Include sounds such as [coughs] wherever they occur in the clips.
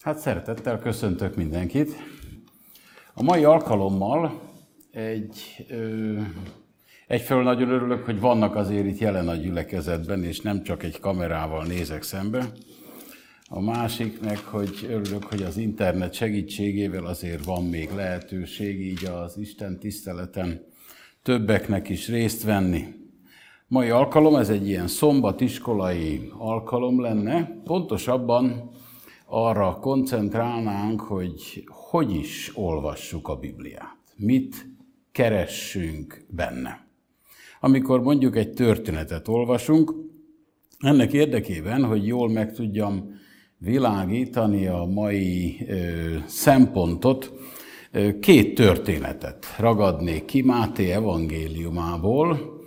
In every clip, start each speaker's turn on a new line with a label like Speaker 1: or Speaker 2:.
Speaker 1: Hát szeretettel köszöntök mindenkit. A mai alkalommal egy, ö, egyfelől nagyon örülök, hogy vannak azért itt jelen a gyülekezetben, és nem csak egy kamerával nézek szembe. A másik meg, hogy örülök, hogy az internet segítségével azért van még lehetőség így az Isten tiszteleten többeknek is részt venni. Mai alkalom, ez egy ilyen szombatiskolai alkalom lenne, pontosabban arra koncentrálnánk, hogy hogy is olvassuk a Bibliát, mit keressünk benne. Amikor mondjuk egy történetet olvasunk, ennek érdekében, hogy jól meg tudjam világítani a mai ö, szempontot, ö, két történetet ragadnék ki Máté evangéliumából,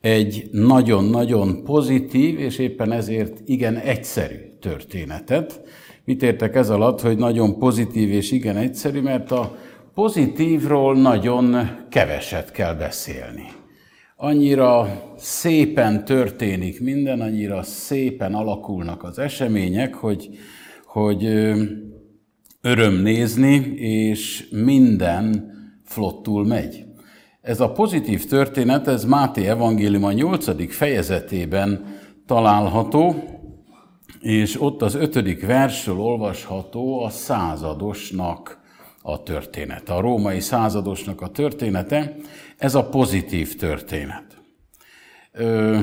Speaker 1: egy nagyon-nagyon pozitív és éppen ezért igen egyszerű történetet, Mit értek ez alatt, hogy nagyon pozitív és igen egyszerű, mert a pozitívról nagyon keveset kell beszélni. Annyira szépen történik minden, annyira szépen alakulnak az események, hogy, hogy öröm nézni, és minden flottul megy. Ez a pozitív történet, ez Máté evangélium a 8. fejezetében található, és ott az ötödik versről olvasható a századosnak a története, a római századosnak a története, ez a pozitív történet. Ö,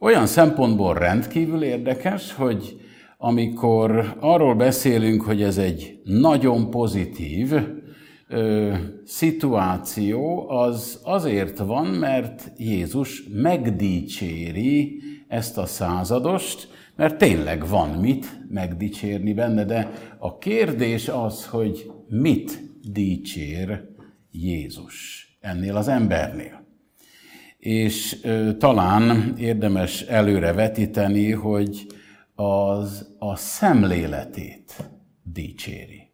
Speaker 1: olyan szempontból rendkívül érdekes, hogy amikor arról beszélünk, hogy ez egy nagyon pozitív ö, szituáció, az azért van, mert Jézus megdicséri ezt a századost, mert tényleg van mit megdicsérni benne, de a kérdés az, hogy mit dicsér Jézus ennél az embernél. És ö, talán érdemes előre vetíteni, hogy az a szemléletét dicséri.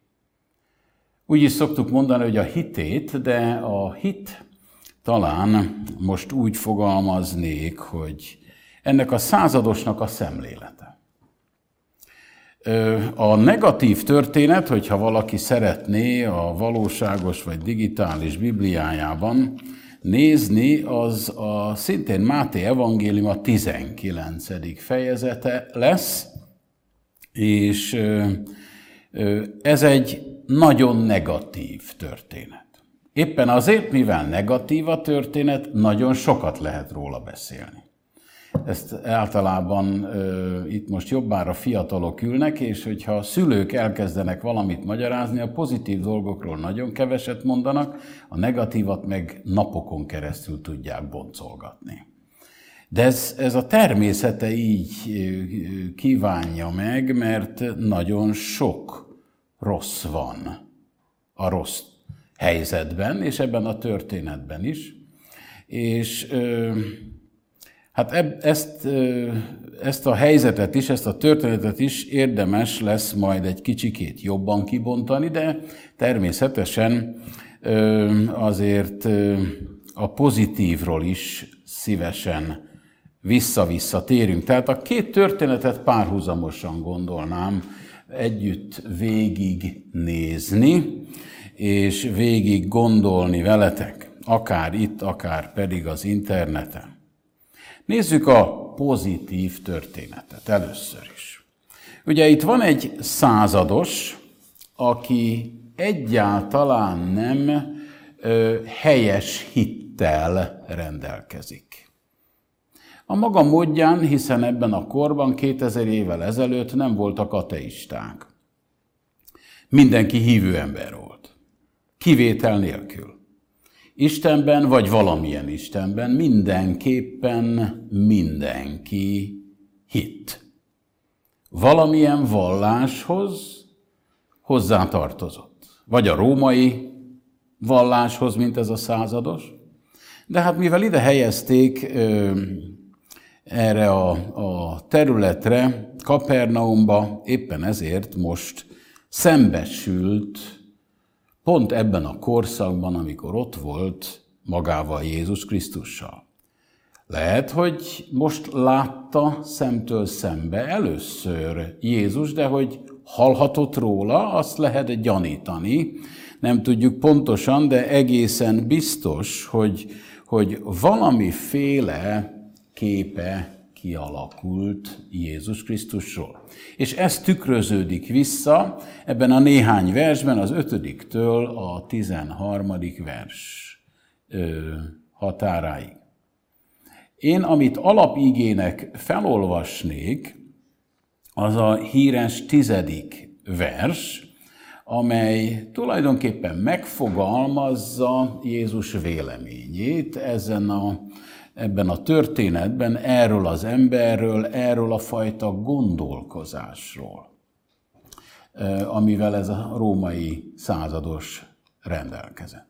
Speaker 1: Úgy is szoktuk mondani, hogy a hitét, de a hit talán most úgy fogalmaznék, hogy ennek a századosnak a szemlélete. A negatív történet, hogyha valaki szeretné a valóságos vagy digitális Bibliájában nézni, az a szintén Máté evangélium a 19. fejezete lesz, és ez egy nagyon negatív történet. Éppen azért, mivel negatív a történet, nagyon sokat lehet róla beszélni. Ezt általában ö, itt most jobbára fiatalok ülnek, és hogyha a szülők elkezdenek valamit magyarázni, a pozitív dolgokról nagyon keveset mondanak, a negatívat meg napokon keresztül tudják boncolgatni. De ez, ez a természete így kívánja meg, mert nagyon sok rossz van a rossz helyzetben, és ebben a történetben is. És ö, Hát eb, ezt, ezt a helyzetet is, ezt a történetet is érdemes lesz majd egy kicsikét jobban kibontani, de természetesen azért a pozitívról is szívesen vissza-vissza térünk. Tehát a két történetet párhuzamosan gondolnám együtt végig nézni, és végig gondolni veletek, akár itt, akár pedig az interneten. Nézzük a pozitív történetet először is. Ugye itt van egy százados, aki egyáltalán nem ö, helyes hittel rendelkezik. A maga módján, hiszen ebben a korban 2000 évvel ezelőtt nem voltak ateisták. Mindenki hívő ember volt. Kivétel nélkül. Istenben, vagy valamilyen Istenben mindenképpen mindenki hit. Valamilyen valláshoz hozzátartozott. Vagy a római valláshoz, mint ez a százados. De hát mivel ide helyezték ö, erre a, a területre, Kapernaumba, éppen ezért most szembesült pont ebben a korszakban, amikor ott volt magával Jézus Krisztussal. Lehet, hogy most látta szemtől szembe először Jézus, de hogy hallhatott róla, azt lehet gyanítani. Nem tudjuk pontosan, de egészen biztos, hogy, hogy valamiféle képe kialakult Jézus Krisztusról. És ez tükröződik vissza ebben a néhány versben, az ötödiktől a tizenharmadik vers határáig. Én, amit alapigének felolvasnék, az a híres tizedik vers, amely tulajdonképpen megfogalmazza Jézus véleményét ezen a, ebben a történetben erről az emberről, erről a fajta gondolkozásról, amivel ez a római százados rendelkezett.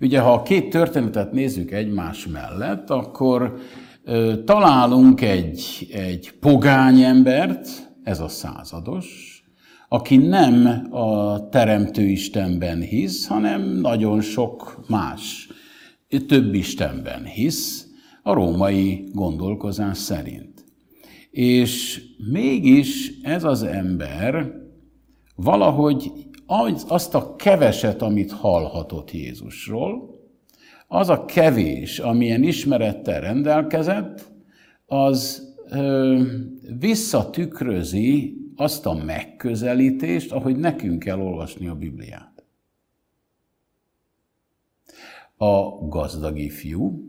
Speaker 1: Ugye, ha a két történetet nézzük egymás mellett, akkor találunk egy, egy pogány embert, ez a százados, aki nem a Teremtő Istenben hisz, hanem nagyon sok más, több Istenben hisz, a római gondolkozás szerint. És mégis ez az ember valahogy az, azt a keveset, amit hallhatott Jézusról, az a kevés, amilyen ismerettel rendelkezett, az ö, visszatükrözi azt a megközelítést, ahogy nekünk kell olvasni a Bibliát. A gazdag ifjú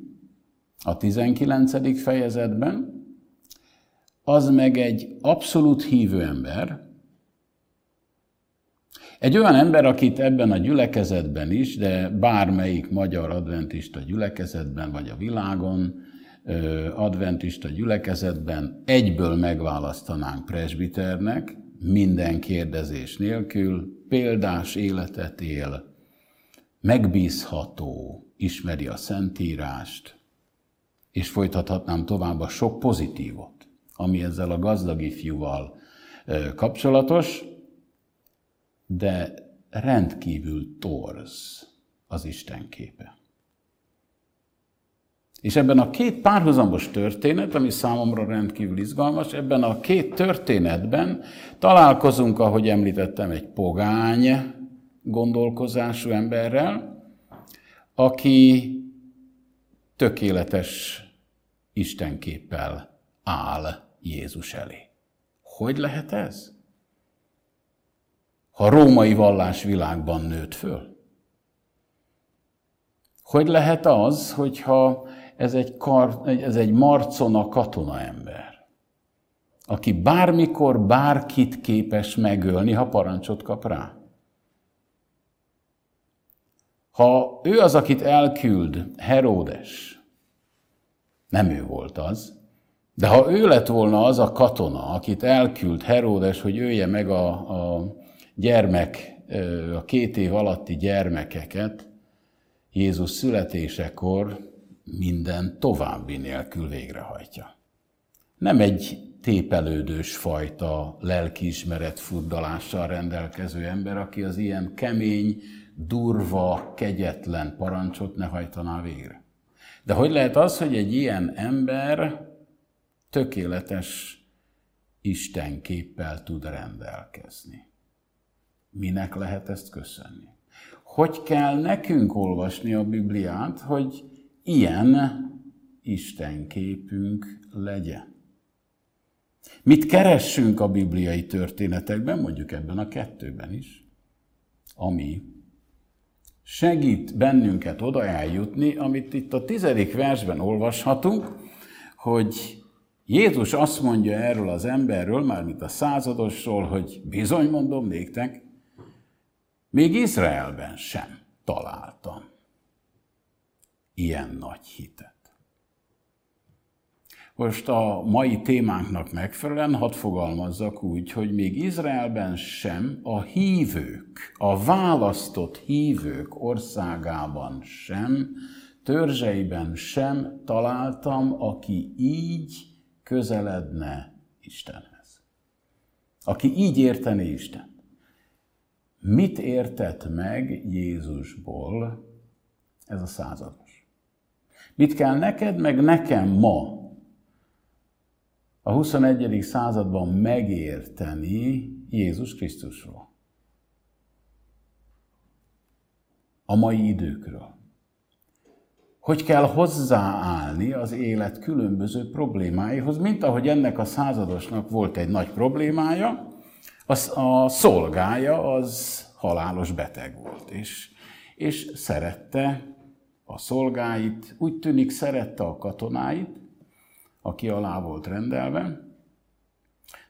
Speaker 1: a 19. fejezetben, az meg egy abszolút hívő ember, egy olyan ember, akit ebben a gyülekezetben is, de bármelyik magyar adventista gyülekezetben, vagy a világon, adventista gyülekezetben egyből megválasztanánk presbiternek, minden kérdezés nélkül, példás életet él, megbízható, ismeri a Szentírást, és folytathatnám tovább a sok pozitívot, ami ezzel a gazdag ifjúval kapcsolatos, de rendkívül torz az Isten képe. És ebben a két párhuzamos történet, ami számomra rendkívül izgalmas, ebben a két történetben találkozunk, ahogy említettem, egy pogány gondolkozású emberrel, aki tökéletes Istenképpel áll Jézus elé. Hogy lehet ez? ha római vallásvilágban nőtt föl? Hogy lehet az, hogyha ez egy, kar, ez egy marcona katona ember, aki bármikor bárkit képes megölni, ha parancsot kap rá? Ha ő az, akit elküld Heródes, nem ő volt az, de ha ő lett volna az a katona, akit elküld Heródes, hogy ölje meg a, a gyermek, a két év alatti gyermekeket Jézus születésekor minden további nélkül végrehajtja. Nem egy tépelődős fajta lelkiismeret furdalással rendelkező ember, aki az ilyen kemény, durva, kegyetlen parancsot ne hajtaná végre. De hogy lehet az, hogy egy ilyen ember tökéletes Istenképpel tud rendelkezni? Minek lehet ezt köszönni? Hogy kell nekünk olvasni a Bibliát, hogy ilyen Isten képünk legyen? Mit keressünk a bibliai történetekben, mondjuk ebben a kettőben is, ami segít bennünket oda eljutni, amit itt a tizedik versben olvashatunk, hogy Jézus azt mondja erről az emberről, mármint a századosról, hogy bizony mondom néktek, még Izraelben sem találtam ilyen nagy hitet. Most a mai témánknak megfelelően hadd fogalmazzak úgy, hogy még Izraelben sem, a hívők, a választott hívők országában sem, törzseiben sem találtam, aki így közeledne Istenhez. Aki így értené Isten. Mit értett meg Jézusból ez a százados? Mit kell neked, meg nekem ma a 21. században megérteni Jézus Krisztusról. A mai időkről. Hogy kell hozzáállni az élet különböző problémáihoz, mint ahogy ennek a századosnak volt egy nagy problémája, az, a szolgája az halálos beteg volt, és, és szerette a szolgáit, úgy tűnik szerette a katonáit, aki alá volt rendelve.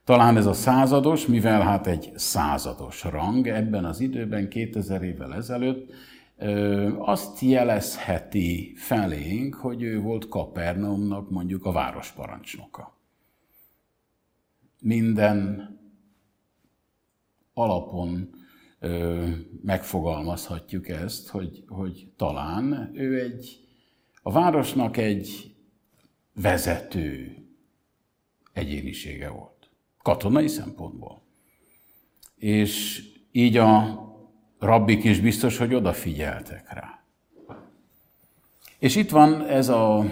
Speaker 1: Talán ez a százados, mivel hát egy százados rang ebben az időben, 2000 évvel ezelőtt, azt jelezheti felénk, hogy ő volt Kapernaumnak mondjuk a városparancsnoka. Minden alapon megfogalmazhatjuk ezt, hogy, hogy talán ő egy, a városnak egy vezető egyénisége volt. Katonai szempontból. És így a rabbik is biztos, hogy odafigyeltek rá. És itt van ez a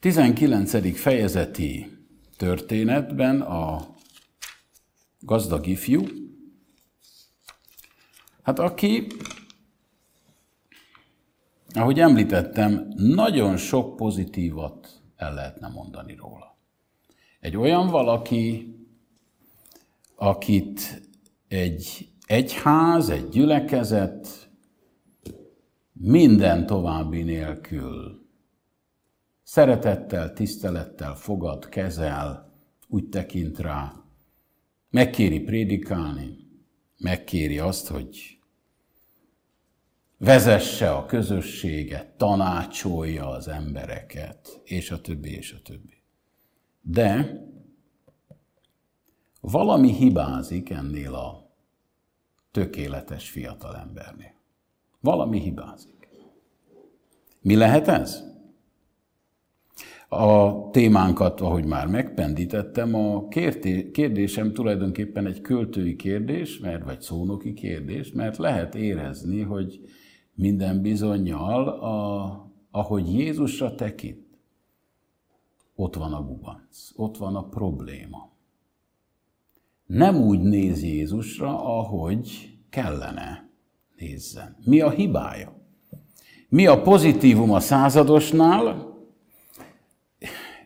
Speaker 1: 19. fejezeti történetben a gazdag ifjú, hát aki, ahogy említettem, nagyon sok pozitívat el lehetne mondani róla. Egy olyan valaki, akit egy egyház, egy gyülekezet minden további nélkül szeretettel, tisztelettel fogad, kezel, úgy tekint rá, megkéri prédikálni, megkéri azt, hogy vezesse a közösséget, tanácsolja az embereket, és a többi, és a többi. De valami hibázik ennél a tökéletes fiatalembernél. Valami hibázik. Mi lehet ez? A témánkat, ahogy már megpendítettem, a kérdésem tulajdonképpen egy költői kérdés, mert, vagy szónoki kérdés, mert lehet érezni, hogy minden bizonyal, a, ahogy Jézusra tekint, ott van a gubanc, ott van a probléma. Nem úgy néz Jézusra, ahogy kellene nézzen. Mi a hibája? Mi a pozitívum a századosnál,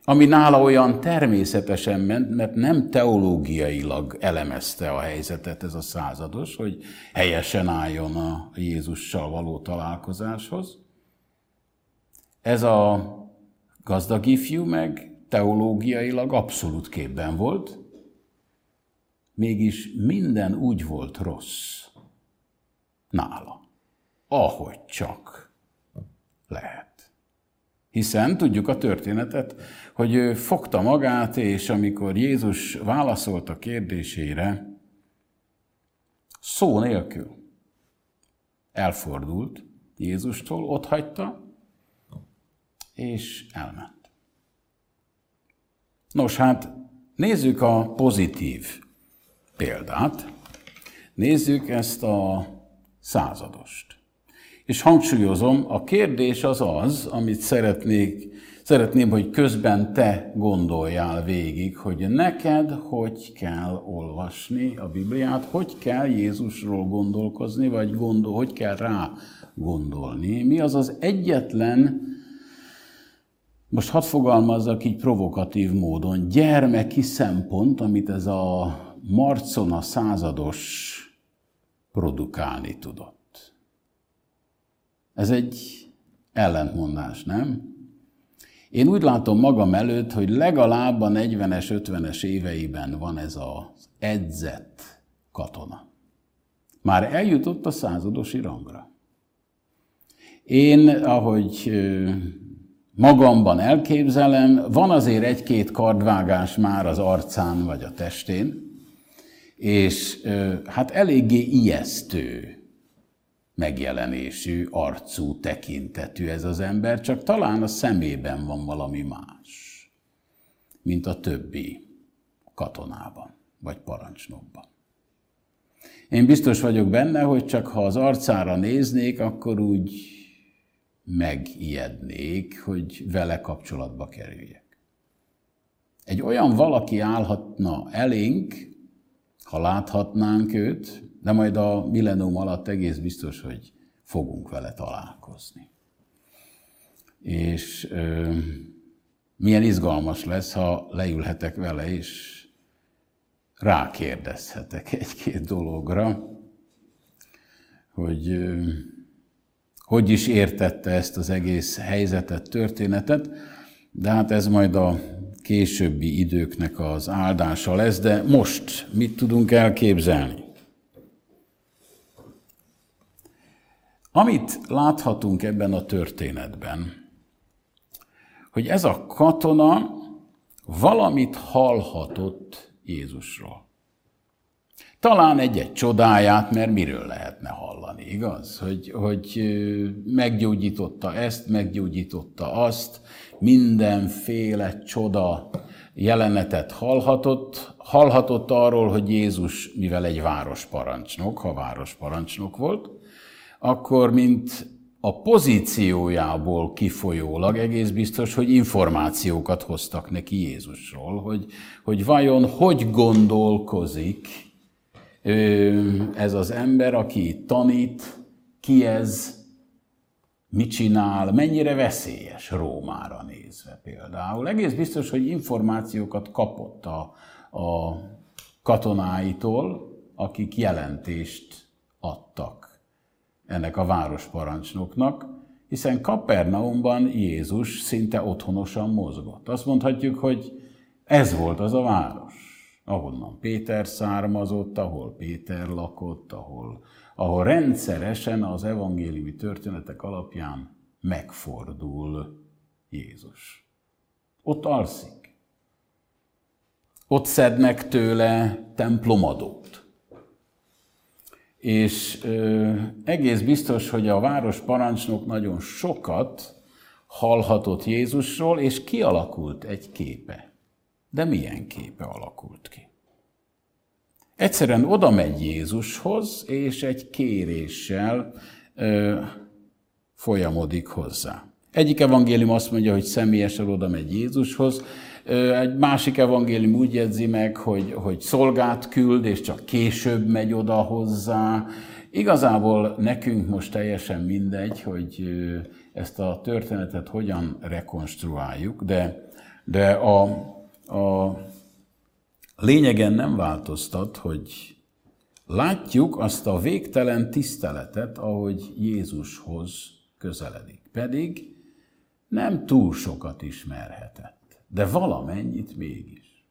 Speaker 1: ami nála olyan természetesen ment, mert nem teológiailag elemezte a helyzetet ez a százados, hogy helyesen álljon a Jézussal való találkozáshoz. Ez a gazdag ifjú meg teológiailag abszolút képben volt, mégis minden úgy volt rossz nála, ahogy csak lehet. Hiszen tudjuk a történetet, hogy ő fogta magát, és amikor Jézus válaszolt a kérdésére, szó nélkül elfordult Jézustól, ott hagyta, és elment. Nos, hát nézzük a pozitív példát. Nézzük ezt a századost. És hangsúlyozom, a kérdés az az, amit szeretnék, szeretném, hogy közben te gondoljál végig, hogy neked hogy kell olvasni a Bibliát, hogy kell Jézusról gondolkozni, vagy gondol, hogy kell rá gondolni. Mi az az egyetlen, most hadd fogalmazzak így provokatív módon, gyermeki szempont, amit ez a Marcona százados produkálni tudott. Ez egy ellentmondás, nem? Én úgy látom magam előtt, hogy legalább a 40-es, 50-es éveiben van ez az edzett katona. Már eljutott a századosi rangra. Én, ahogy magamban elképzelem, van azért egy-két kardvágás már az arcán vagy a testén, és hát eléggé ijesztő megjelenésű, arcú, tekintetű ez az ember, csak talán a szemében van valami más, mint a többi katonában, vagy parancsnokban. Én biztos vagyok benne, hogy csak ha az arcára néznék, akkor úgy megijednék, hogy vele kapcsolatba kerüljek. Egy olyan valaki állhatna elénk, ha láthatnánk őt, de majd a millennium alatt egész biztos, hogy fogunk vele találkozni. És ö, milyen izgalmas lesz, ha leülhetek vele, és rákérdezhetek egy-két dologra, hogy ö, hogy is értette ezt az egész helyzetet, történetet, de hát ez majd a későbbi időknek az áldása lesz, de most mit tudunk elképzelni? Amit láthatunk ebben a történetben, hogy ez a katona valamit hallhatott Jézusról. Talán egy-egy csodáját, mert miről lehetne hallani, igaz? Hogy, hogy meggyógyította ezt, meggyógyította azt, mindenféle csoda jelenetet hallhatott. Hallhatott arról, hogy Jézus, mivel egy városparancsnok, ha városparancsnok volt, akkor mint a pozíciójából kifolyólag egész biztos, hogy információkat hoztak neki Jézusról, hogy, hogy vajon hogy gondolkozik ez az ember, aki tanít, ki ez, mit csinál, mennyire veszélyes Rómára nézve például. Egész biztos, hogy információkat kapott a, a katonáitól, akik jelentést adtak ennek a városparancsnoknak, hiszen Kapernaumban Jézus szinte otthonosan mozgott. Azt mondhatjuk, hogy ez volt az a város, ahonnan Péter származott, ahol Péter lakott, ahol ahol rendszeresen az evangéliumi történetek alapján megfordul Jézus. Ott alszik. Ott szednek tőle templomadót. És ö, egész biztos, hogy a város parancsnok nagyon sokat hallhatott Jézusról, és kialakult egy képe. De milyen képe alakult ki? Egyszerűen oda megy Jézushoz, és egy kéréssel ö, folyamodik hozzá. Egyik evangélium azt mondja, hogy személyesen oda megy Jézushoz, egy másik evangélium úgy jegyzi meg, hogy, hogy szolgát küld, és csak később megy oda hozzá. Igazából nekünk most teljesen mindegy, hogy ezt a történetet hogyan rekonstruáljuk, de, de a, a lényegen nem változtat, hogy látjuk azt a végtelen tiszteletet, ahogy Jézushoz közeledik. Pedig nem túl sokat ismerhetett, de valamennyit mégis.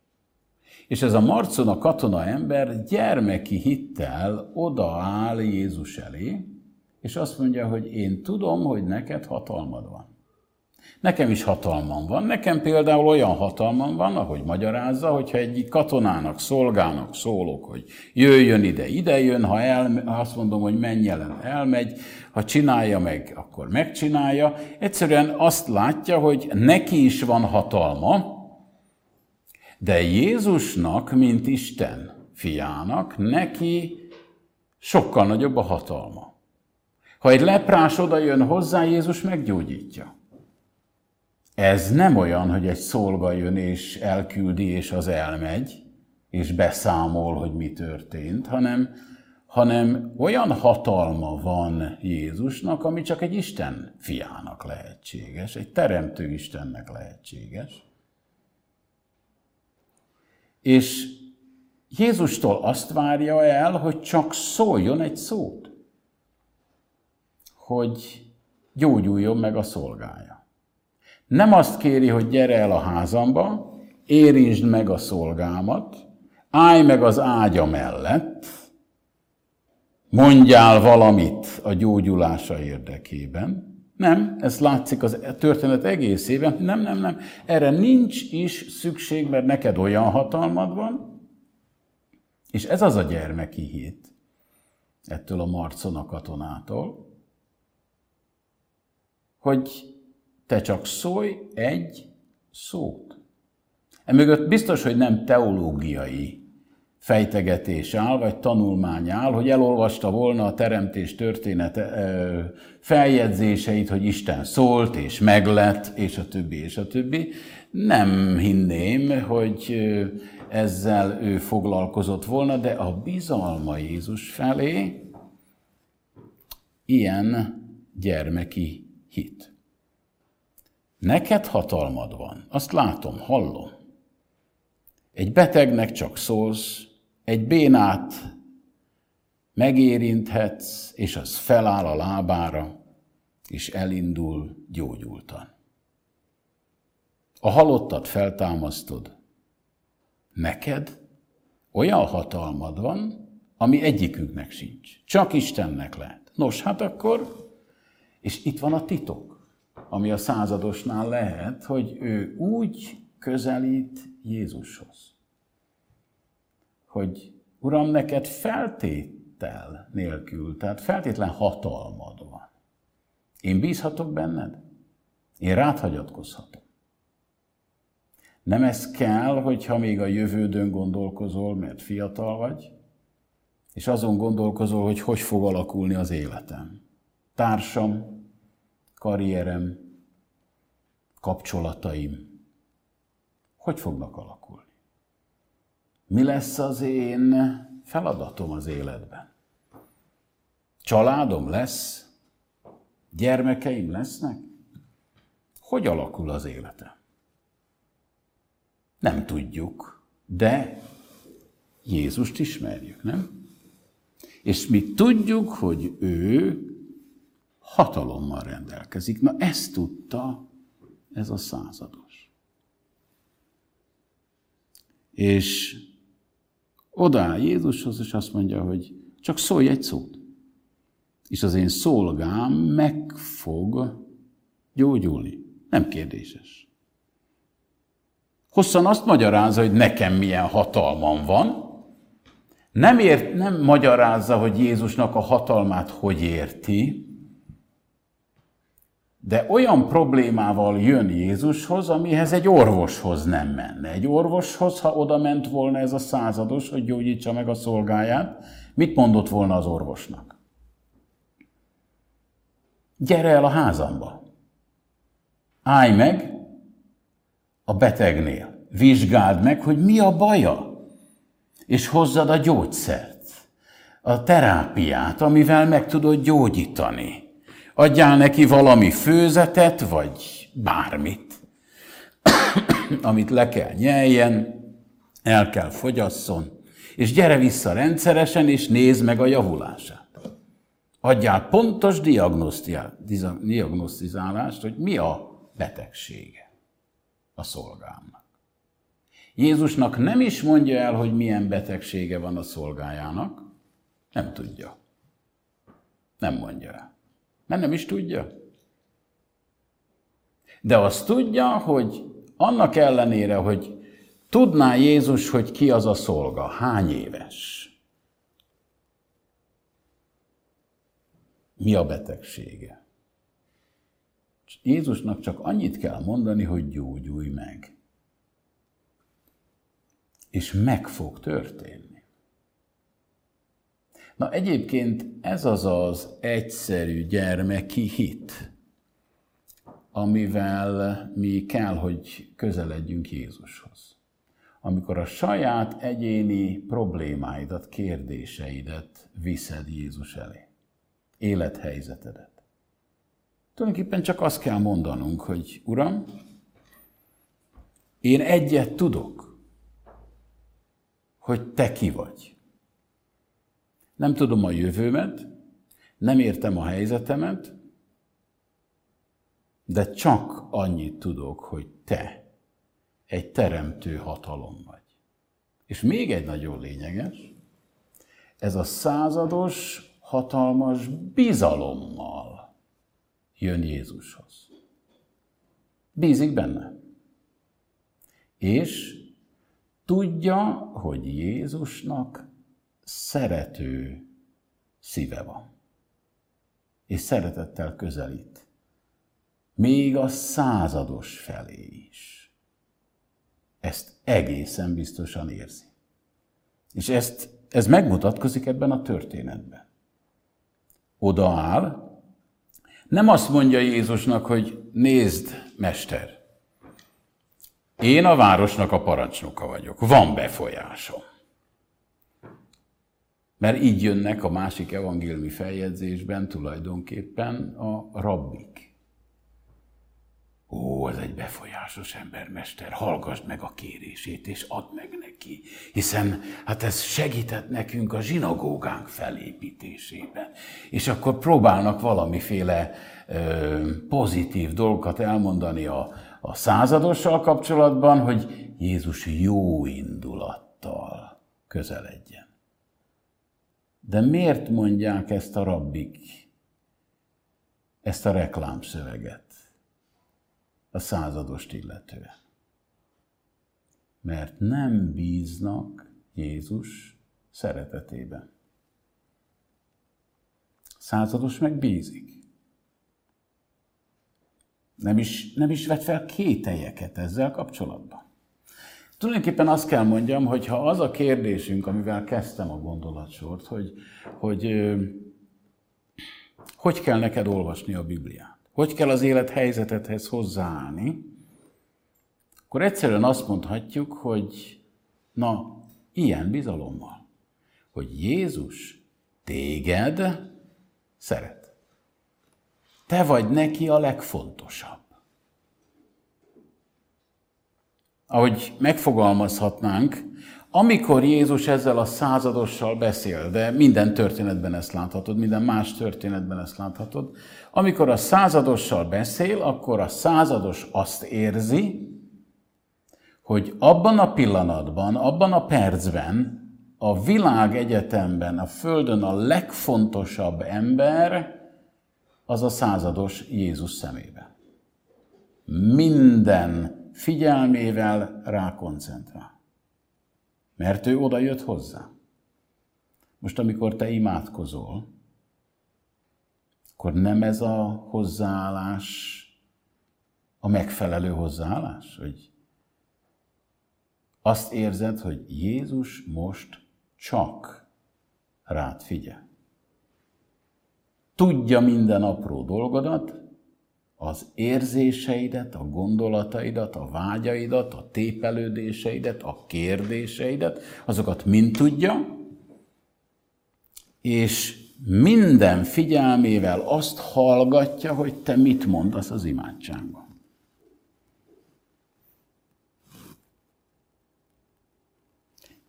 Speaker 1: És ez a marcon a katona ember gyermeki hittel odaáll Jézus elé, és azt mondja, hogy én tudom, hogy neked hatalmad van. Nekem is hatalmam van. Nekem például olyan hatalmam van, ahogy magyarázza, hogyha egy katonának, szolgának szólok, hogy jöjjön ide, ide jön, ha, el, azt mondom, hogy menj el, elmegy, ha csinálja meg, akkor megcsinálja. Egyszerűen azt látja, hogy neki is van hatalma, de Jézusnak, mint Isten fiának, neki sokkal nagyobb a hatalma. Ha egy leprás oda jön hozzá, Jézus meggyógyítja. Ez nem olyan, hogy egy szolga jön és elküldi, és az elmegy, és beszámol, hogy mi történt, hanem, hanem olyan hatalma van Jézusnak, ami csak egy Isten fiának lehetséges, egy teremtő Istennek lehetséges. És Jézustól azt várja el, hogy csak szóljon egy szót, hogy gyógyuljon meg a szolgája. Nem azt kéri, hogy gyere el a házamba, érintsd meg a szolgámat, állj meg az ágya mellett, mondjál valamit a gyógyulása érdekében. Nem, ez látszik az történet egészében. Nem, nem, nem. Erre nincs is szükség, mert neked olyan hatalmad van, és ez az a gyermeki hit ettől a Marcona katonától, hogy te csak szólj egy szót. Emögött biztos, hogy nem teológiai fejtegetés áll, vagy tanulmány áll, hogy elolvasta volna a teremtés történet feljegyzéseit, hogy Isten szólt, és meglett, és a többi, és a többi. Nem hinném, hogy ezzel ő foglalkozott volna, de a bizalma Jézus felé ilyen gyermeki hit. Neked hatalmad van, azt látom, hallom. Egy betegnek csak szólsz, egy bénát megérinthetsz, és az feláll a lábára, és elindul gyógyultan. A halottat feltámasztod. Neked olyan hatalmad van, ami egyikünknek sincs. Csak Istennek lehet. Nos, hát akkor, és itt van a titok, ami a századosnál lehet, hogy ő úgy közelít Jézushoz, hogy Uram, neked feltétel nélkül, tehát feltétlen hatalmad van. Én bízhatok benned? Én rád hagyatkozhatom. Nem ez kell, hogyha még a jövődön gondolkozol, mert fiatal vagy, és azon gondolkozol, hogy hogy fog alakulni az életem. Társam, karrierem, kapcsolataim, hogy fognak alakulni? Mi lesz az én feladatom az életben? Családom lesz? Gyermekeim lesznek? Hogy alakul az életem? Nem tudjuk, de Jézust ismerjük, nem? És mi tudjuk, hogy ő hatalommal rendelkezik. Na ezt tudta ez a százados. És odáll Jézushoz, és azt mondja, hogy csak szólj egy szót. És az én szolgám meg fog gyógyulni. Nem kérdéses. Hosszan azt magyarázza, hogy nekem milyen hatalmam van, nem, ért, nem magyarázza, hogy Jézusnak a hatalmát hogy érti, de olyan problémával jön Jézushoz, amihez egy orvoshoz nem menne. Egy orvoshoz, ha oda ment volna ez a százados, hogy gyógyítsa meg a szolgáját, mit mondott volna az orvosnak? Gyere el a házamba. Állj meg a betegnél. Vizsgáld meg, hogy mi a baja. És hozzad a gyógyszert, a terápiát, amivel meg tudod gyógyítani adjál neki valami főzetet, vagy bármit, [coughs] amit le kell nyeljen, el kell fogyasszon, és gyere vissza rendszeresen, és nézd meg a javulását. Adjál pontos diagnosztizálást, hogy mi a betegsége a szolgámnak. Jézusnak nem is mondja el, hogy milyen betegsége van a szolgájának, nem tudja. Nem mondja el mert nem is tudja. De azt tudja, hogy annak ellenére, hogy tudná Jézus, hogy ki az a szolga, hány éves, mi a betegsége. Jézusnak csak annyit kell mondani, hogy gyógyulj meg. És meg fog történni. Na egyébként ez az az egyszerű gyermeki hit, amivel mi kell, hogy közeledjünk Jézushoz. Amikor a saját egyéni problémáidat, kérdéseidet viszed Jézus elé. Élethelyzetedet. Tulajdonképpen csak azt kell mondanunk, hogy Uram, én egyet tudok, hogy te ki vagy. Nem tudom a jövőmet, nem értem a helyzetemet, de csak annyit tudok, hogy te egy teremtő hatalom vagy. És még egy nagyon lényeges, ez a százados, hatalmas bizalommal jön Jézushoz. Bízik benne. És tudja, hogy Jézusnak szerető szíve van. És szeretettel közelít. Még a százados felé is. Ezt egészen biztosan érzi. És ezt, ez megmutatkozik ebben a történetben. Odaáll, nem azt mondja Jézusnak, hogy nézd, mester, Én a városnak a parancsnoka vagyok. Van befolyásom. Mert így jönnek a másik evangéliumi feljegyzésben tulajdonképpen a rabbik. Ó, ez egy befolyásos embermester, hallgassd meg a kérését, és add meg neki, hiszen hát ez segített nekünk a zsinagógánk felépítésében. És akkor próbálnak valamiféle ö, pozitív dolgokat elmondani a, a századossal kapcsolatban, hogy Jézus jó indulattal közeledjen. De miért mondják ezt a rabbik, ezt a reklámszöveget a századost illetően? Mert nem bíznak Jézus szeretetében. Százados meg bízik. Nem is, nem is vett fel kételjeket ezzel kapcsolatban. Tulajdonképpen azt kell mondjam, hogy ha az a kérdésünk, amivel kezdtem a gondolatsort, hogy hogy, hogy kell neked olvasni a Bibliát, hogy kell az élet helyzetethez hozzáállni, akkor egyszerűen azt mondhatjuk, hogy na, ilyen bizalommal, hogy Jézus téged szeret. Te vagy neki a legfontosabb. Ahogy megfogalmazhatnánk, amikor Jézus ezzel a századossal beszél, de minden történetben ezt láthatod, minden más történetben ezt láthatod, amikor a századossal beszél, akkor a százados azt érzi, hogy abban a pillanatban, abban a percben, a világ egyetemben, a Földön a legfontosabb ember az a százados Jézus szemében. Minden figyelmével rákoncentrál. Mert ő oda jött hozzá. Most, amikor te imádkozol, akkor nem ez a hozzáállás a megfelelő hozzáállás? Hogy azt érzed, hogy Jézus most csak rád figyel. Tudja minden apró dolgodat, az érzéseidet, a gondolataidat, a vágyaidat, a tépelődéseidet, a kérdéseidet, azokat mind tudja, és minden figyelmével azt hallgatja, hogy te mit mondasz az imádságban.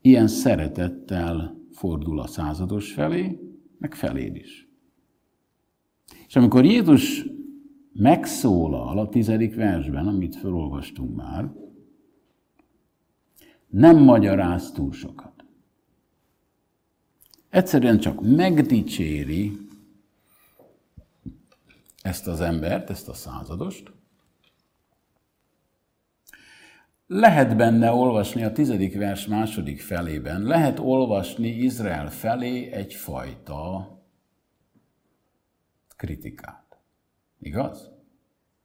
Speaker 1: Ilyen szeretettel fordul a százados felé, meg feléd is. És amikor Jézus megszólal a tizedik versben, amit felolvastunk már, nem magyaráz túl sokat. Egyszerűen csak megdicséri ezt az embert, ezt a századost. Lehet benne olvasni a tizedik vers második felében, lehet olvasni Izrael felé egyfajta kritikát. Igaz?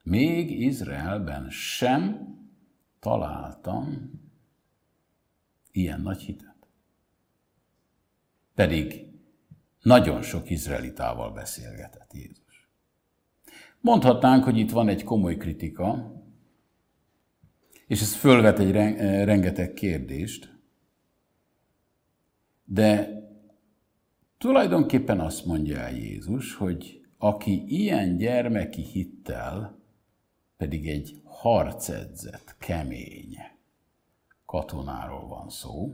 Speaker 1: Még Izraelben sem találtam ilyen nagy hitet. Pedig nagyon sok izraelitával beszélgetett Jézus. Mondhatnánk, hogy itt van egy komoly kritika, és ez fölvet egy rengeteg kérdést, de tulajdonképpen azt mondja el Jézus, hogy aki ilyen gyermeki hittel, pedig egy harcedzett, kemény katonáról van szó,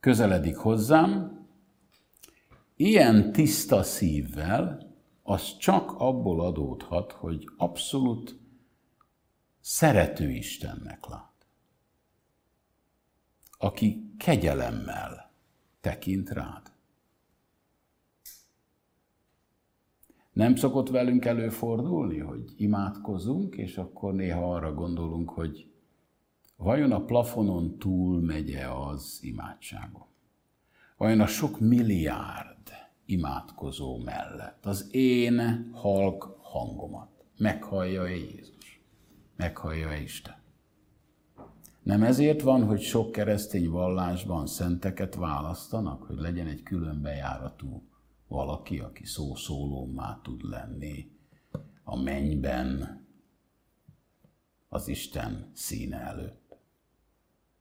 Speaker 1: közeledik hozzám, ilyen tiszta szívvel, az csak abból adódhat, hogy abszolút szerető Istennek lát, aki kegyelemmel tekint rád. Nem szokott velünk előfordulni, hogy imádkozunk, és akkor néha arra gondolunk, hogy vajon a plafonon túl megye az imádságom? Vajon a sok milliárd imádkozó mellett az én halk hangomat meghallja-e Jézus? Meghallja-e Isten? Nem ezért van, hogy sok keresztény vallásban szenteket választanak, hogy legyen egy külön bejáratú valaki, aki szószólómmá tud lenni a mennyben, az Isten színe előtt.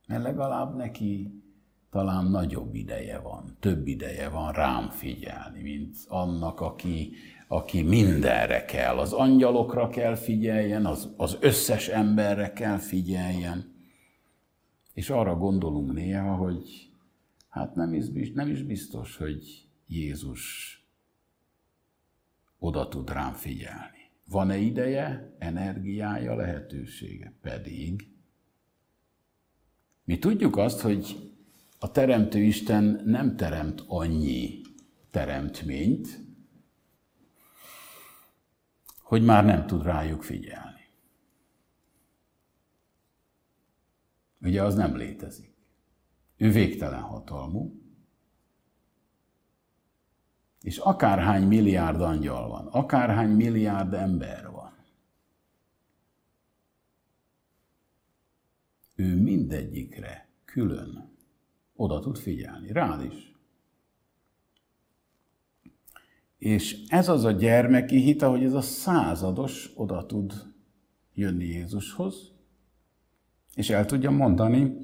Speaker 1: Mert legalább neki talán nagyobb ideje van, több ideje van rám figyelni, mint annak, aki, aki mindenre kell. Az angyalokra kell figyeljen, az, az összes emberre kell figyeljen. És arra gondolunk néha, hogy hát nem is, nem is biztos, hogy Jézus oda tud rám figyelni. Van-e ideje, energiája, lehetősége? Pedig mi tudjuk azt, hogy a Teremtő Isten nem teremt annyi teremtményt, hogy már nem tud rájuk figyelni. Ugye az nem létezik. Ő végtelen hatalmú, és akárhány milliárd angyal van, akárhány milliárd ember van, ő mindegyikre külön oda tud figyelni, rád is. És ez az a gyermeki hit, hogy ez a százados oda tud jönni Jézushoz, és el tudja mondani,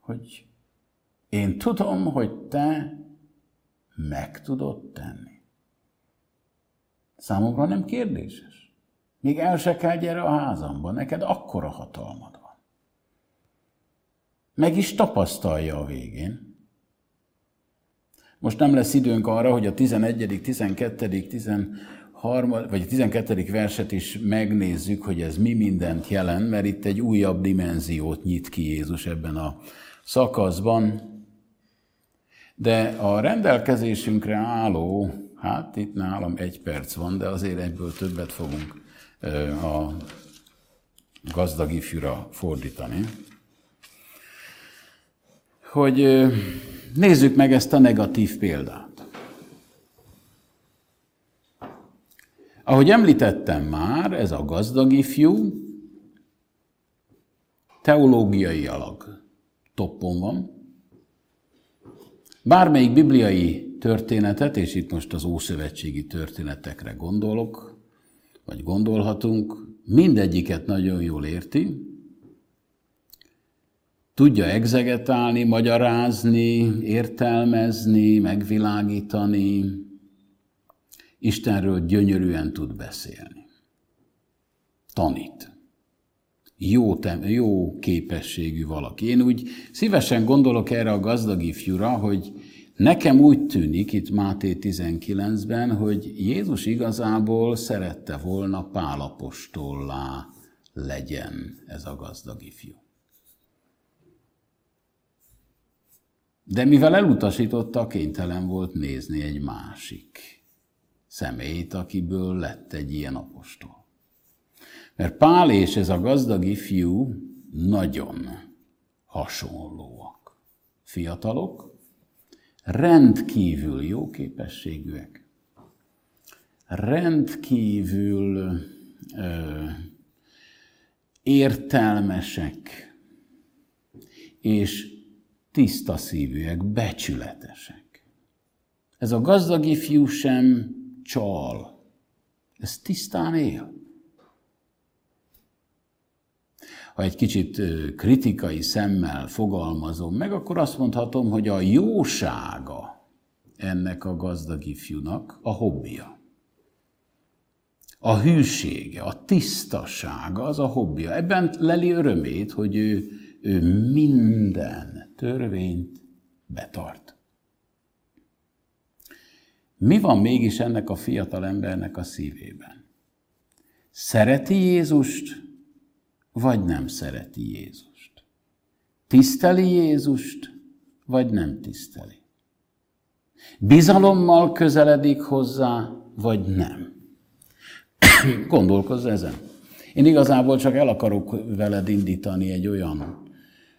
Speaker 1: hogy én tudom, hogy te meg tudod tenni. Számomra nem kérdéses. Még el se kell gyere a házamba, neked akkora hatalmad van. Meg is tapasztalja a végén. Most nem lesz időnk arra, hogy a 11., 12., 13. vagy a 12. verset is megnézzük, hogy ez mi mindent jelent, mert itt egy újabb dimenziót nyit ki Jézus ebben a szakaszban. De a rendelkezésünkre álló, hát itt nálam egy perc van, de azért egyből többet fogunk a gazdag ifjúra fordítani, hogy nézzük meg ezt a negatív példát. Ahogy említettem már, ez a gazdag ifjú teológiai alag toppon van, Bármelyik bibliai történetet, és itt most az ószövetségi történetekre gondolok, vagy gondolhatunk, mindegyiket nagyon jól érti, tudja egzegetálni, magyarázni, értelmezni, megvilágítani, Istenről gyönyörűen tud beszélni. Tanít jó, tem, jó képességű valaki. Én úgy szívesen gondolok erre a gazdag ifjúra, hogy nekem úgy tűnik itt Máté 19-ben, hogy Jézus igazából szerette volna pálapostollá legyen ez a gazdag ifjú. De mivel elutasította, kénytelen volt nézni egy másik személyt, akiből lett egy ilyen apostol. Mert Pál és ez a gazdag ifjú nagyon hasonlóak. Fiatalok, rendkívül jó képességűek, rendkívül ö, értelmesek, és tiszta szívűek, becsületesek. Ez a gazdag ifjú sem csal, ez tisztán él. Ha egy kicsit kritikai szemmel fogalmazom meg, akkor azt mondhatom, hogy a jósága ennek a gazdag ifjúnak a hobbija. A hűsége, a tisztasága az a hobbija. Ebben leli örömét, hogy ő, ő minden törvényt betart. Mi van mégis ennek a fiatal embernek a szívében? Szereti Jézust, vagy nem szereti Jézust? Tiszteli Jézust, vagy nem tiszteli? Bizalommal közeledik hozzá, vagy nem? [coughs] Gondolkozz ezen. Én igazából csak el akarok veled indítani egy olyan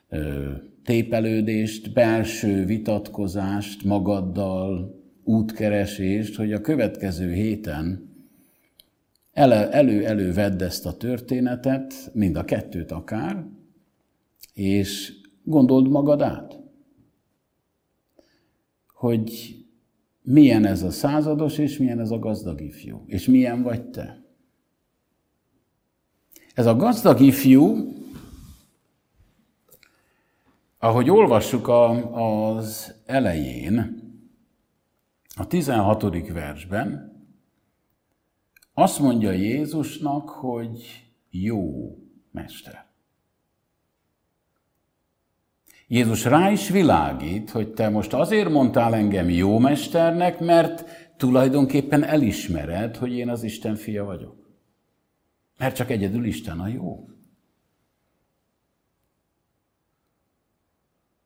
Speaker 1: ö, tépelődést, belső vitatkozást magaddal, útkeresést, hogy a következő héten elő-elő vedd ezt a történetet, mind a kettőt akár, és gondold magad át, hogy milyen ez a százados, és milyen ez a gazdag ifjú, és milyen vagy te. Ez a gazdag ifjú, ahogy olvassuk a, az elején, a 16. versben, azt mondja Jézusnak, hogy jó mester. Jézus rá is világít, hogy te most azért mondtál engem jó mesternek, mert tulajdonképpen elismered, hogy én az Isten fia vagyok. Mert csak egyedül Isten a jó.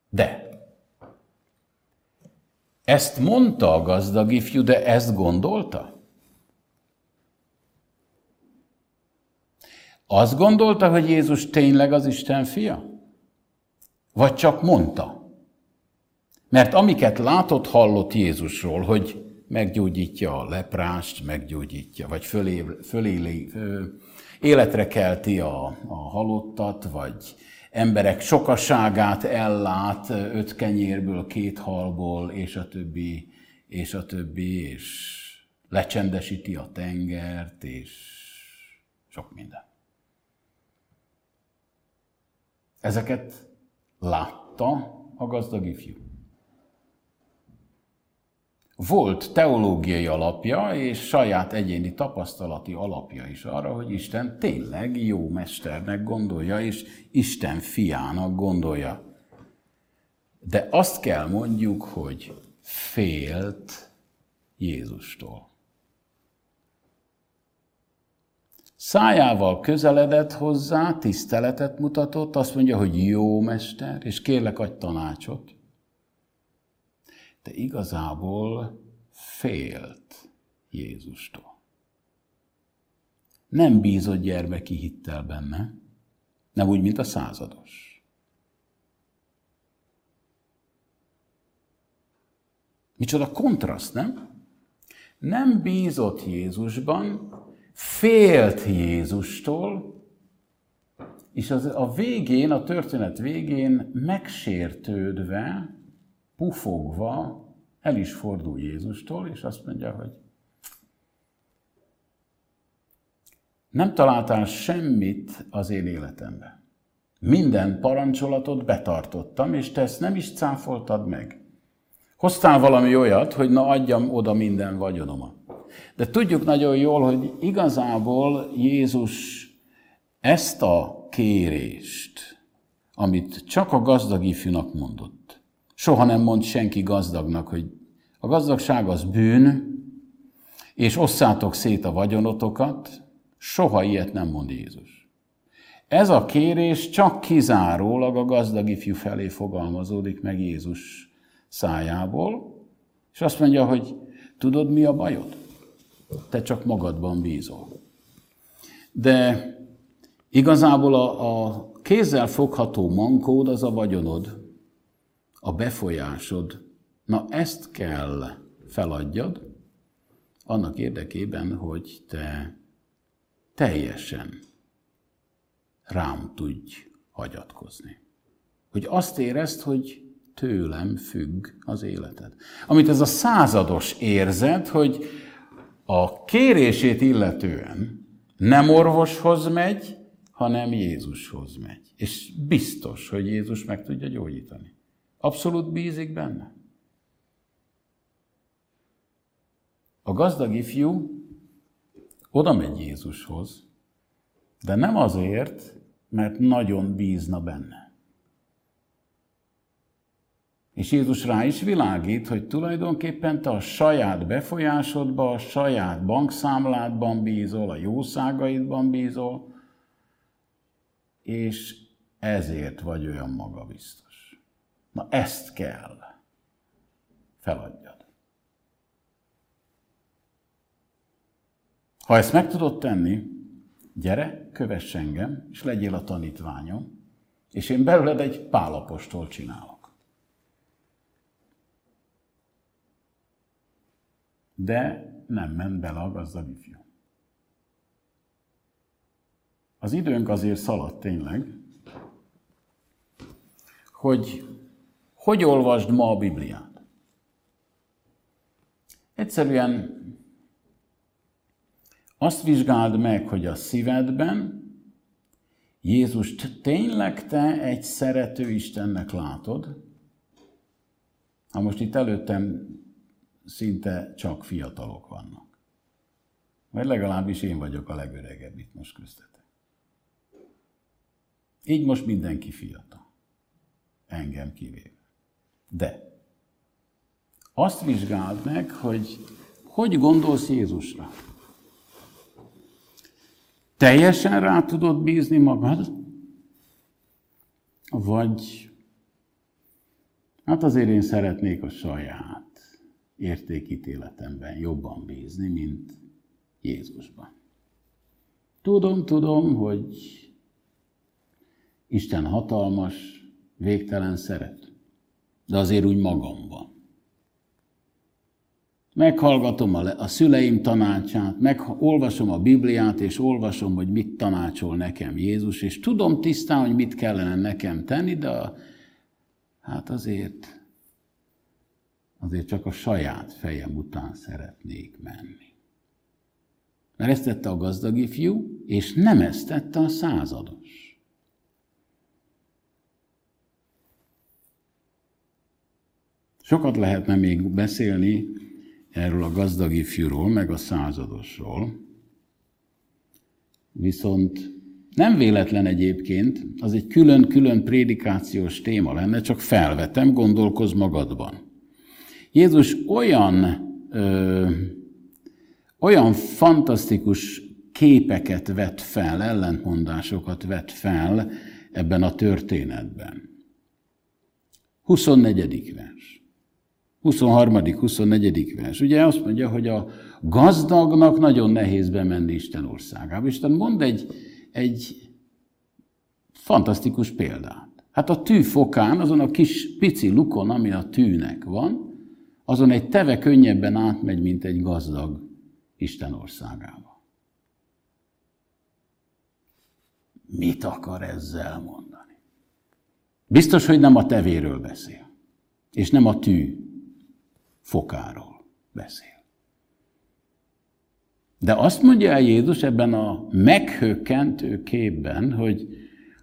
Speaker 1: De ezt mondta a gazdag ifjú, de ezt gondolta? Azt gondolta, hogy Jézus tényleg az Isten fia? Vagy csak mondta? Mert amiket látott, hallott Jézusról, hogy meggyógyítja a leprást, meggyógyítja, vagy fölé, fölé, életre kelti a, a halottat, vagy emberek sokaságát ellát öt kenyérből, két halból, és a többi, és a többi, és lecsendesíti a tengert, és sok minden. Ezeket látta a gazdag ifjú. Volt teológiai alapja és saját egyéni tapasztalati alapja is arra, hogy Isten tényleg jó mesternek gondolja, és Isten fiának gondolja. De azt kell mondjuk, hogy félt Jézustól. Szájával közeledett hozzá, tiszteletet mutatott, azt mondja, hogy jó mester, és kérlek, adj tanácsot. De igazából félt Jézustól. Nem bízott gyermeki hittel benne, nem úgy, mint a százados. Micsoda kontraszt, nem? Nem bízott Jézusban, félt Jézustól, és az, a végén, a történet végén megsértődve, pufogva el is fordul Jézustól, és azt mondja, hogy nem találtál semmit az én életemben. Minden parancsolatot betartottam, és te ezt nem is cáfoltad meg. Hoztál valami olyat, hogy na adjam oda minden vagyonomat. De tudjuk nagyon jól, hogy igazából Jézus ezt a kérést, amit csak a gazdag ifjúnak mondott, soha nem mond senki gazdagnak, hogy a gazdagság az bűn, és osszátok szét a vagyonotokat, soha ilyet nem mond Jézus. Ez a kérés csak kizárólag a gazdag ifjú felé fogalmazódik meg Jézus szájából, és azt mondja, hogy tudod, mi a bajod? Te csak magadban bízol. De igazából a, a kézzel fogható mankód az a vagyonod, a befolyásod. Na ezt kell feladjad, annak érdekében, hogy te teljesen rám tudj hagyatkozni. Hogy azt érezd, hogy tőlem függ az életed. Amit ez a százados érzed, hogy a kérését illetően nem orvoshoz megy, hanem Jézushoz megy. És biztos, hogy Jézus meg tudja gyógyítani. Abszolút bízik benne. A gazdag ifjú oda megy Jézushoz, de nem azért, mert nagyon bízna benne. És Jézus rá is világít, hogy tulajdonképpen te a saját befolyásodba, a saját bankszámládban bízol, a jószágaidban bízol, és ezért vagy olyan magabiztos. Na ezt kell feladjad. Ha ezt meg tudod tenni, gyere, kövess engem, és legyél a tanítványom, és én belőled egy pálapostól csinálok. De nem ment bele a gazdag ifjú. Az időnk azért szaladt tényleg, hogy hogy olvasd ma a Bibliát. Egyszerűen azt vizsgáld meg, hogy a szívedben Jézus, tényleg te egy szerető Istennek látod? Ha most itt előttem szinte csak fiatalok vannak. Vagy legalábbis én vagyok a legöregebb itt most köztetek. Így most mindenki fiatal. Engem kivéve. De azt vizsgáld meg, hogy hogy gondolsz Jézusra. Teljesen rá tudod bízni magad? Vagy hát azért én szeretnék a saját értékítéletemben jobban bízni, mint Jézusban. Tudom, tudom, hogy Isten hatalmas, végtelen szeret, de azért úgy magamban meghallgatom a, a szüleim tanácsát, meg olvasom a Bibliát, és olvasom, hogy mit tanácsol nekem Jézus, és tudom tisztán, hogy mit kellene nekem tenni, de hát azért, azért csak a saját fejem után szeretnék menni. Mert ezt tette a gazdag ifjú, és nem ezt tette a százados. Sokat lehetne még beszélni erről a gazdag ifjúról, meg a századosról. Viszont nem véletlen egyébként, az egy külön-külön prédikációs téma lenne, csak felvetem, gondolkoz magadban. Jézus olyan, ö, olyan fantasztikus képeket vett fel, ellentmondásokat vett fel ebben a történetben. 24. vers. 23. 24. vers. Ugye azt mondja, hogy a gazdagnak nagyon nehéz bemenni Isten országába. Isten mond egy, egy fantasztikus példát. Hát a tű fokán, azon a kis pici lukon, ami a tűnek van, azon egy teve könnyebben átmegy, mint egy gazdag Isten országába. Mit akar ezzel mondani? Biztos, hogy nem a tevéről beszél, és nem a tű fokáról beszél. De azt mondja el Jézus ebben a meghökkentő képben, hogy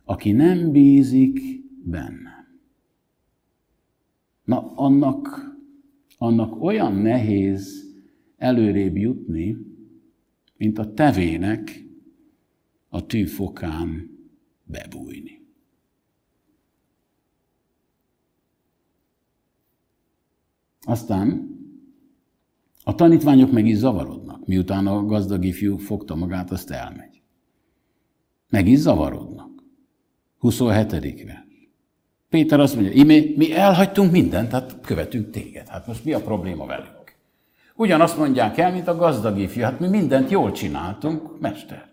Speaker 1: aki nem bízik benne, na annak, annak olyan nehéz előrébb jutni, mint a tevének a tűfokán bebújni. Aztán a tanítványok meg is zavarodnak, miután a gazdag ifjú fogta magát, azt elmegy. Meg is zavarodnak. 27. Péter azt mondja, mi, mi elhagytunk mindent, hát követünk téged. Hát most mi a probléma velünk? Ugyanazt mondják el, mint a gazdag ifjú. Hát mi mindent jól csináltunk, mester.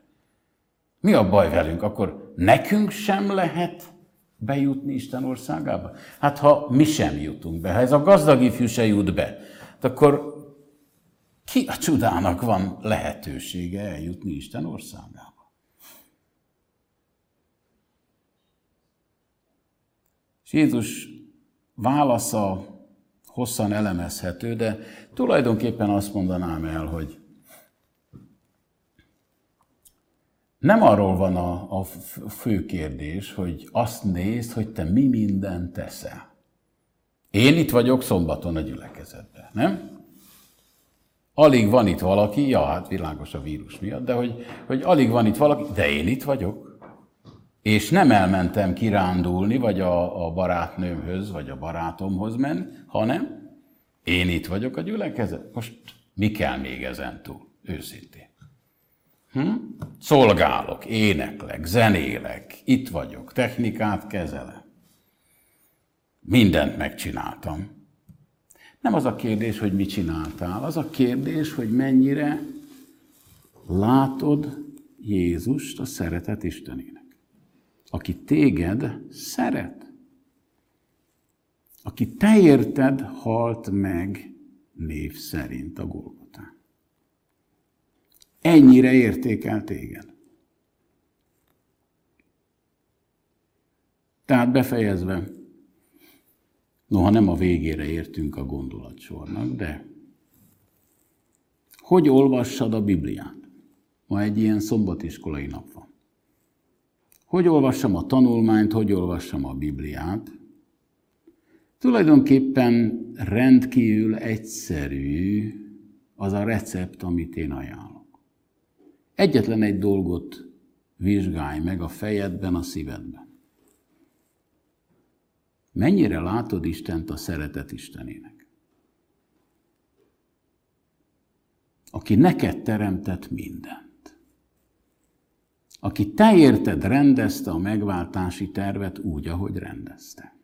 Speaker 1: Mi a baj velünk? Akkor nekünk sem lehet bejutni Isten országába? Hát ha mi sem jutunk be, ha ez a gazdag ifjú se jut be, hát akkor ki a csodának van lehetősége eljutni Isten országába? És Jézus válasza hosszan elemezhető, de tulajdonképpen azt mondanám el, hogy Nem arról van a, a fő kérdés, hogy azt nézd, hogy te mi mindent teszel. Én itt vagyok szombaton a gyülekezetben, nem? Alig van itt valaki, ja, hát világos a vírus miatt, de hogy, hogy alig van itt valaki, de én itt vagyok. És nem elmentem kirándulni, vagy a, a barátnőmhöz, vagy a barátomhoz menni, hanem én itt vagyok a gyülekezet. Most mi kell még ezen túl? Őszintén. Hm? Szolgálok, éneklek, zenélek, itt vagyok, technikát kezelem. Mindent megcsináltam. Nem az a kérdés, hogy mit csináltál, az a kérdés, hogy mennyire látod Jézust, a szeretet Istenének, aki téged szeret, aki te érted halt meg név szerint a Golgotán. Ennyire értékel téged. Tehát befejezve, noha nem a végére értünk a gondolatsornak, de hogy olvassad a Bibliát? Ma egy ilyen szombatiskolai nap van. Hogy olvassam a tanulmányt, hogy olvassam a Bibliát? Tulajdonképpen rendkívül egyszerű az a recept, amit én ajánlok. Egyetlen egy dolgot vizsgálj meg a fejedben, a szívedben. Mennyire látod Istent a szeretet Istenének? Aki neked teremtett mindent. Aki te érted rendezte a megváltási tervet úgy, ahogy rendezte.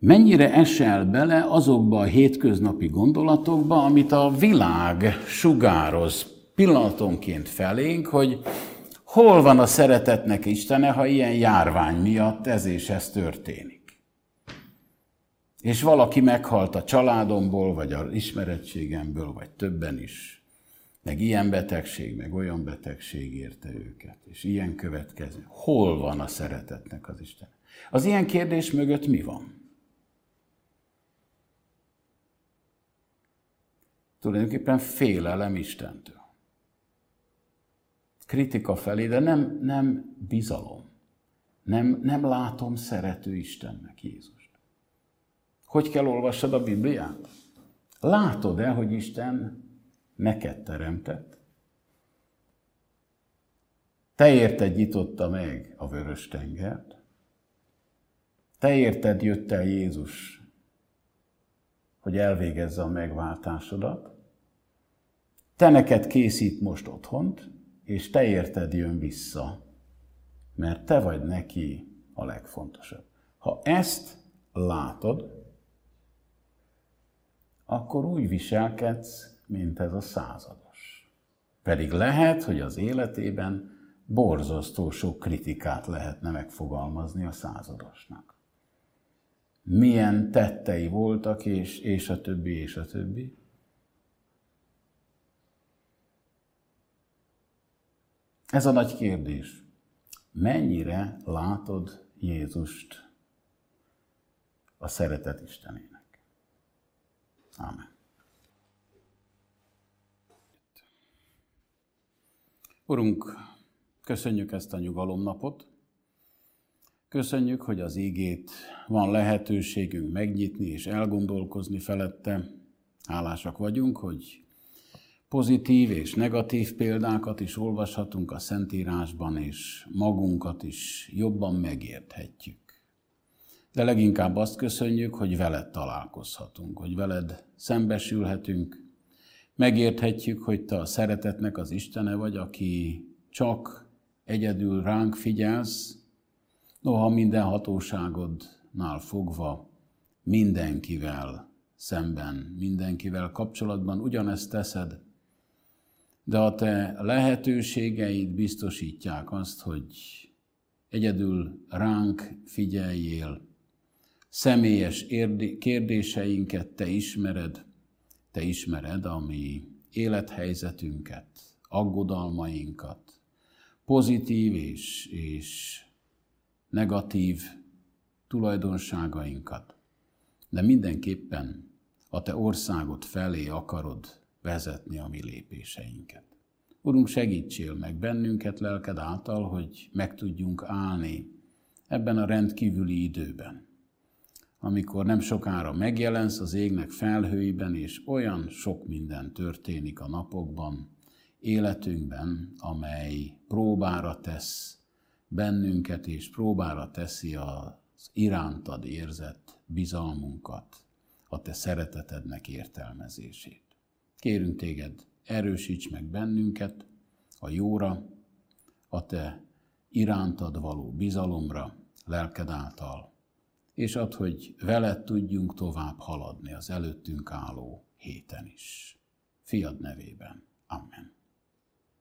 Speaker 1: mennyire esel bele azokba a hétköznapi gondolatokba, amit a világ sugároz pillanatonként felénk, hogy hol van a szeretetnek Istene, ha ilyen járvány miatt ez és ez történik. És valaki meghalt a családomból, vagy az ismerettségemből, vagy többen is. Meg ilyen betegség, meg olyan betegség érte őket. És ilyen következő. Hol van a szeretetnek az Isten? Az ilyen kérdés mögött mi van? tulajdonképpen félelem Istentől. Kritika felé, de nem, nem bizalom. Nem, nem látom szerető Istennek Jézust. Hogy kell olvassad a Bibliát? Látod-e, hogy Isten neked teremtett? Te érted nyitotta meg a vörös tengert? Te érted jött el Jézus hogy elvégezze a megváltásodat. Te neked készít most otthont, és te érted jön vissza, mert te vagy neki a legfontosabb. Ha ezt látod, akkor úgy viselkedsz, mint ez a százados. Pedig lehet, hogy az életében borzasztó sok kritikát lehetne megfogalmazni a századosnak milyen tettei voltak, és, és a többi, és a többi. Ez a nagy kérdés. Mennyire látod Jézust a szeretet Istenének? Ámen. Urunk, köszönjük ezt a nyugalomnapot, Köszönjük, hogy az ígét van lehetőségünk megnyitni és elgondolkozni felette. Hálásak vagyunk, hogy pozitív és negatív példákat is olvashatunk a Szentírásban, és magunkat is jobban megérthetjük. De leginkább azt köszönjük, hogy veled találkozhatunk, hogy veled szembesülhetünk, megérthetjük, hogy te a szeretetnek az Istene vagy, aki csak egyedül ránk figyelsz, Noha minden hatóságodnál fogva mindenkivel szemben, mindenkivel kapcsolatban ugyanezt teszed, de a te lehetőségeid biztosítják azt, hogy egyedül ránk figyeljél, személyes kérdéseinket te ismered, te ismered a mi élethelyzetünket, aggodalmainkat, pozitív és, és negatív tulajdonságainkat, de mindenképpen a te országot felé akarod vezetni a mi lépéseinket. Urunk, segítsél meg bennünket lelked által, hogy meg tudjunk állni ebben a rendkívüli időben, amikor nem sokára megjelensz az égnek felhőiben, és olyan sok minden történik a napokban, életünkben, amely próbára tesz bennünket, és próbára teszi az irántad érzett bizalmunkat, a te szeretetednek értelmezését. Kérünk téged, erősíts meg bennünket a jóra, a te irántad való bizalomra, lelked által, és ad, hogy veled tudjunk tovább haladni az előttünk álló héten is. Fiad nevében. Amen.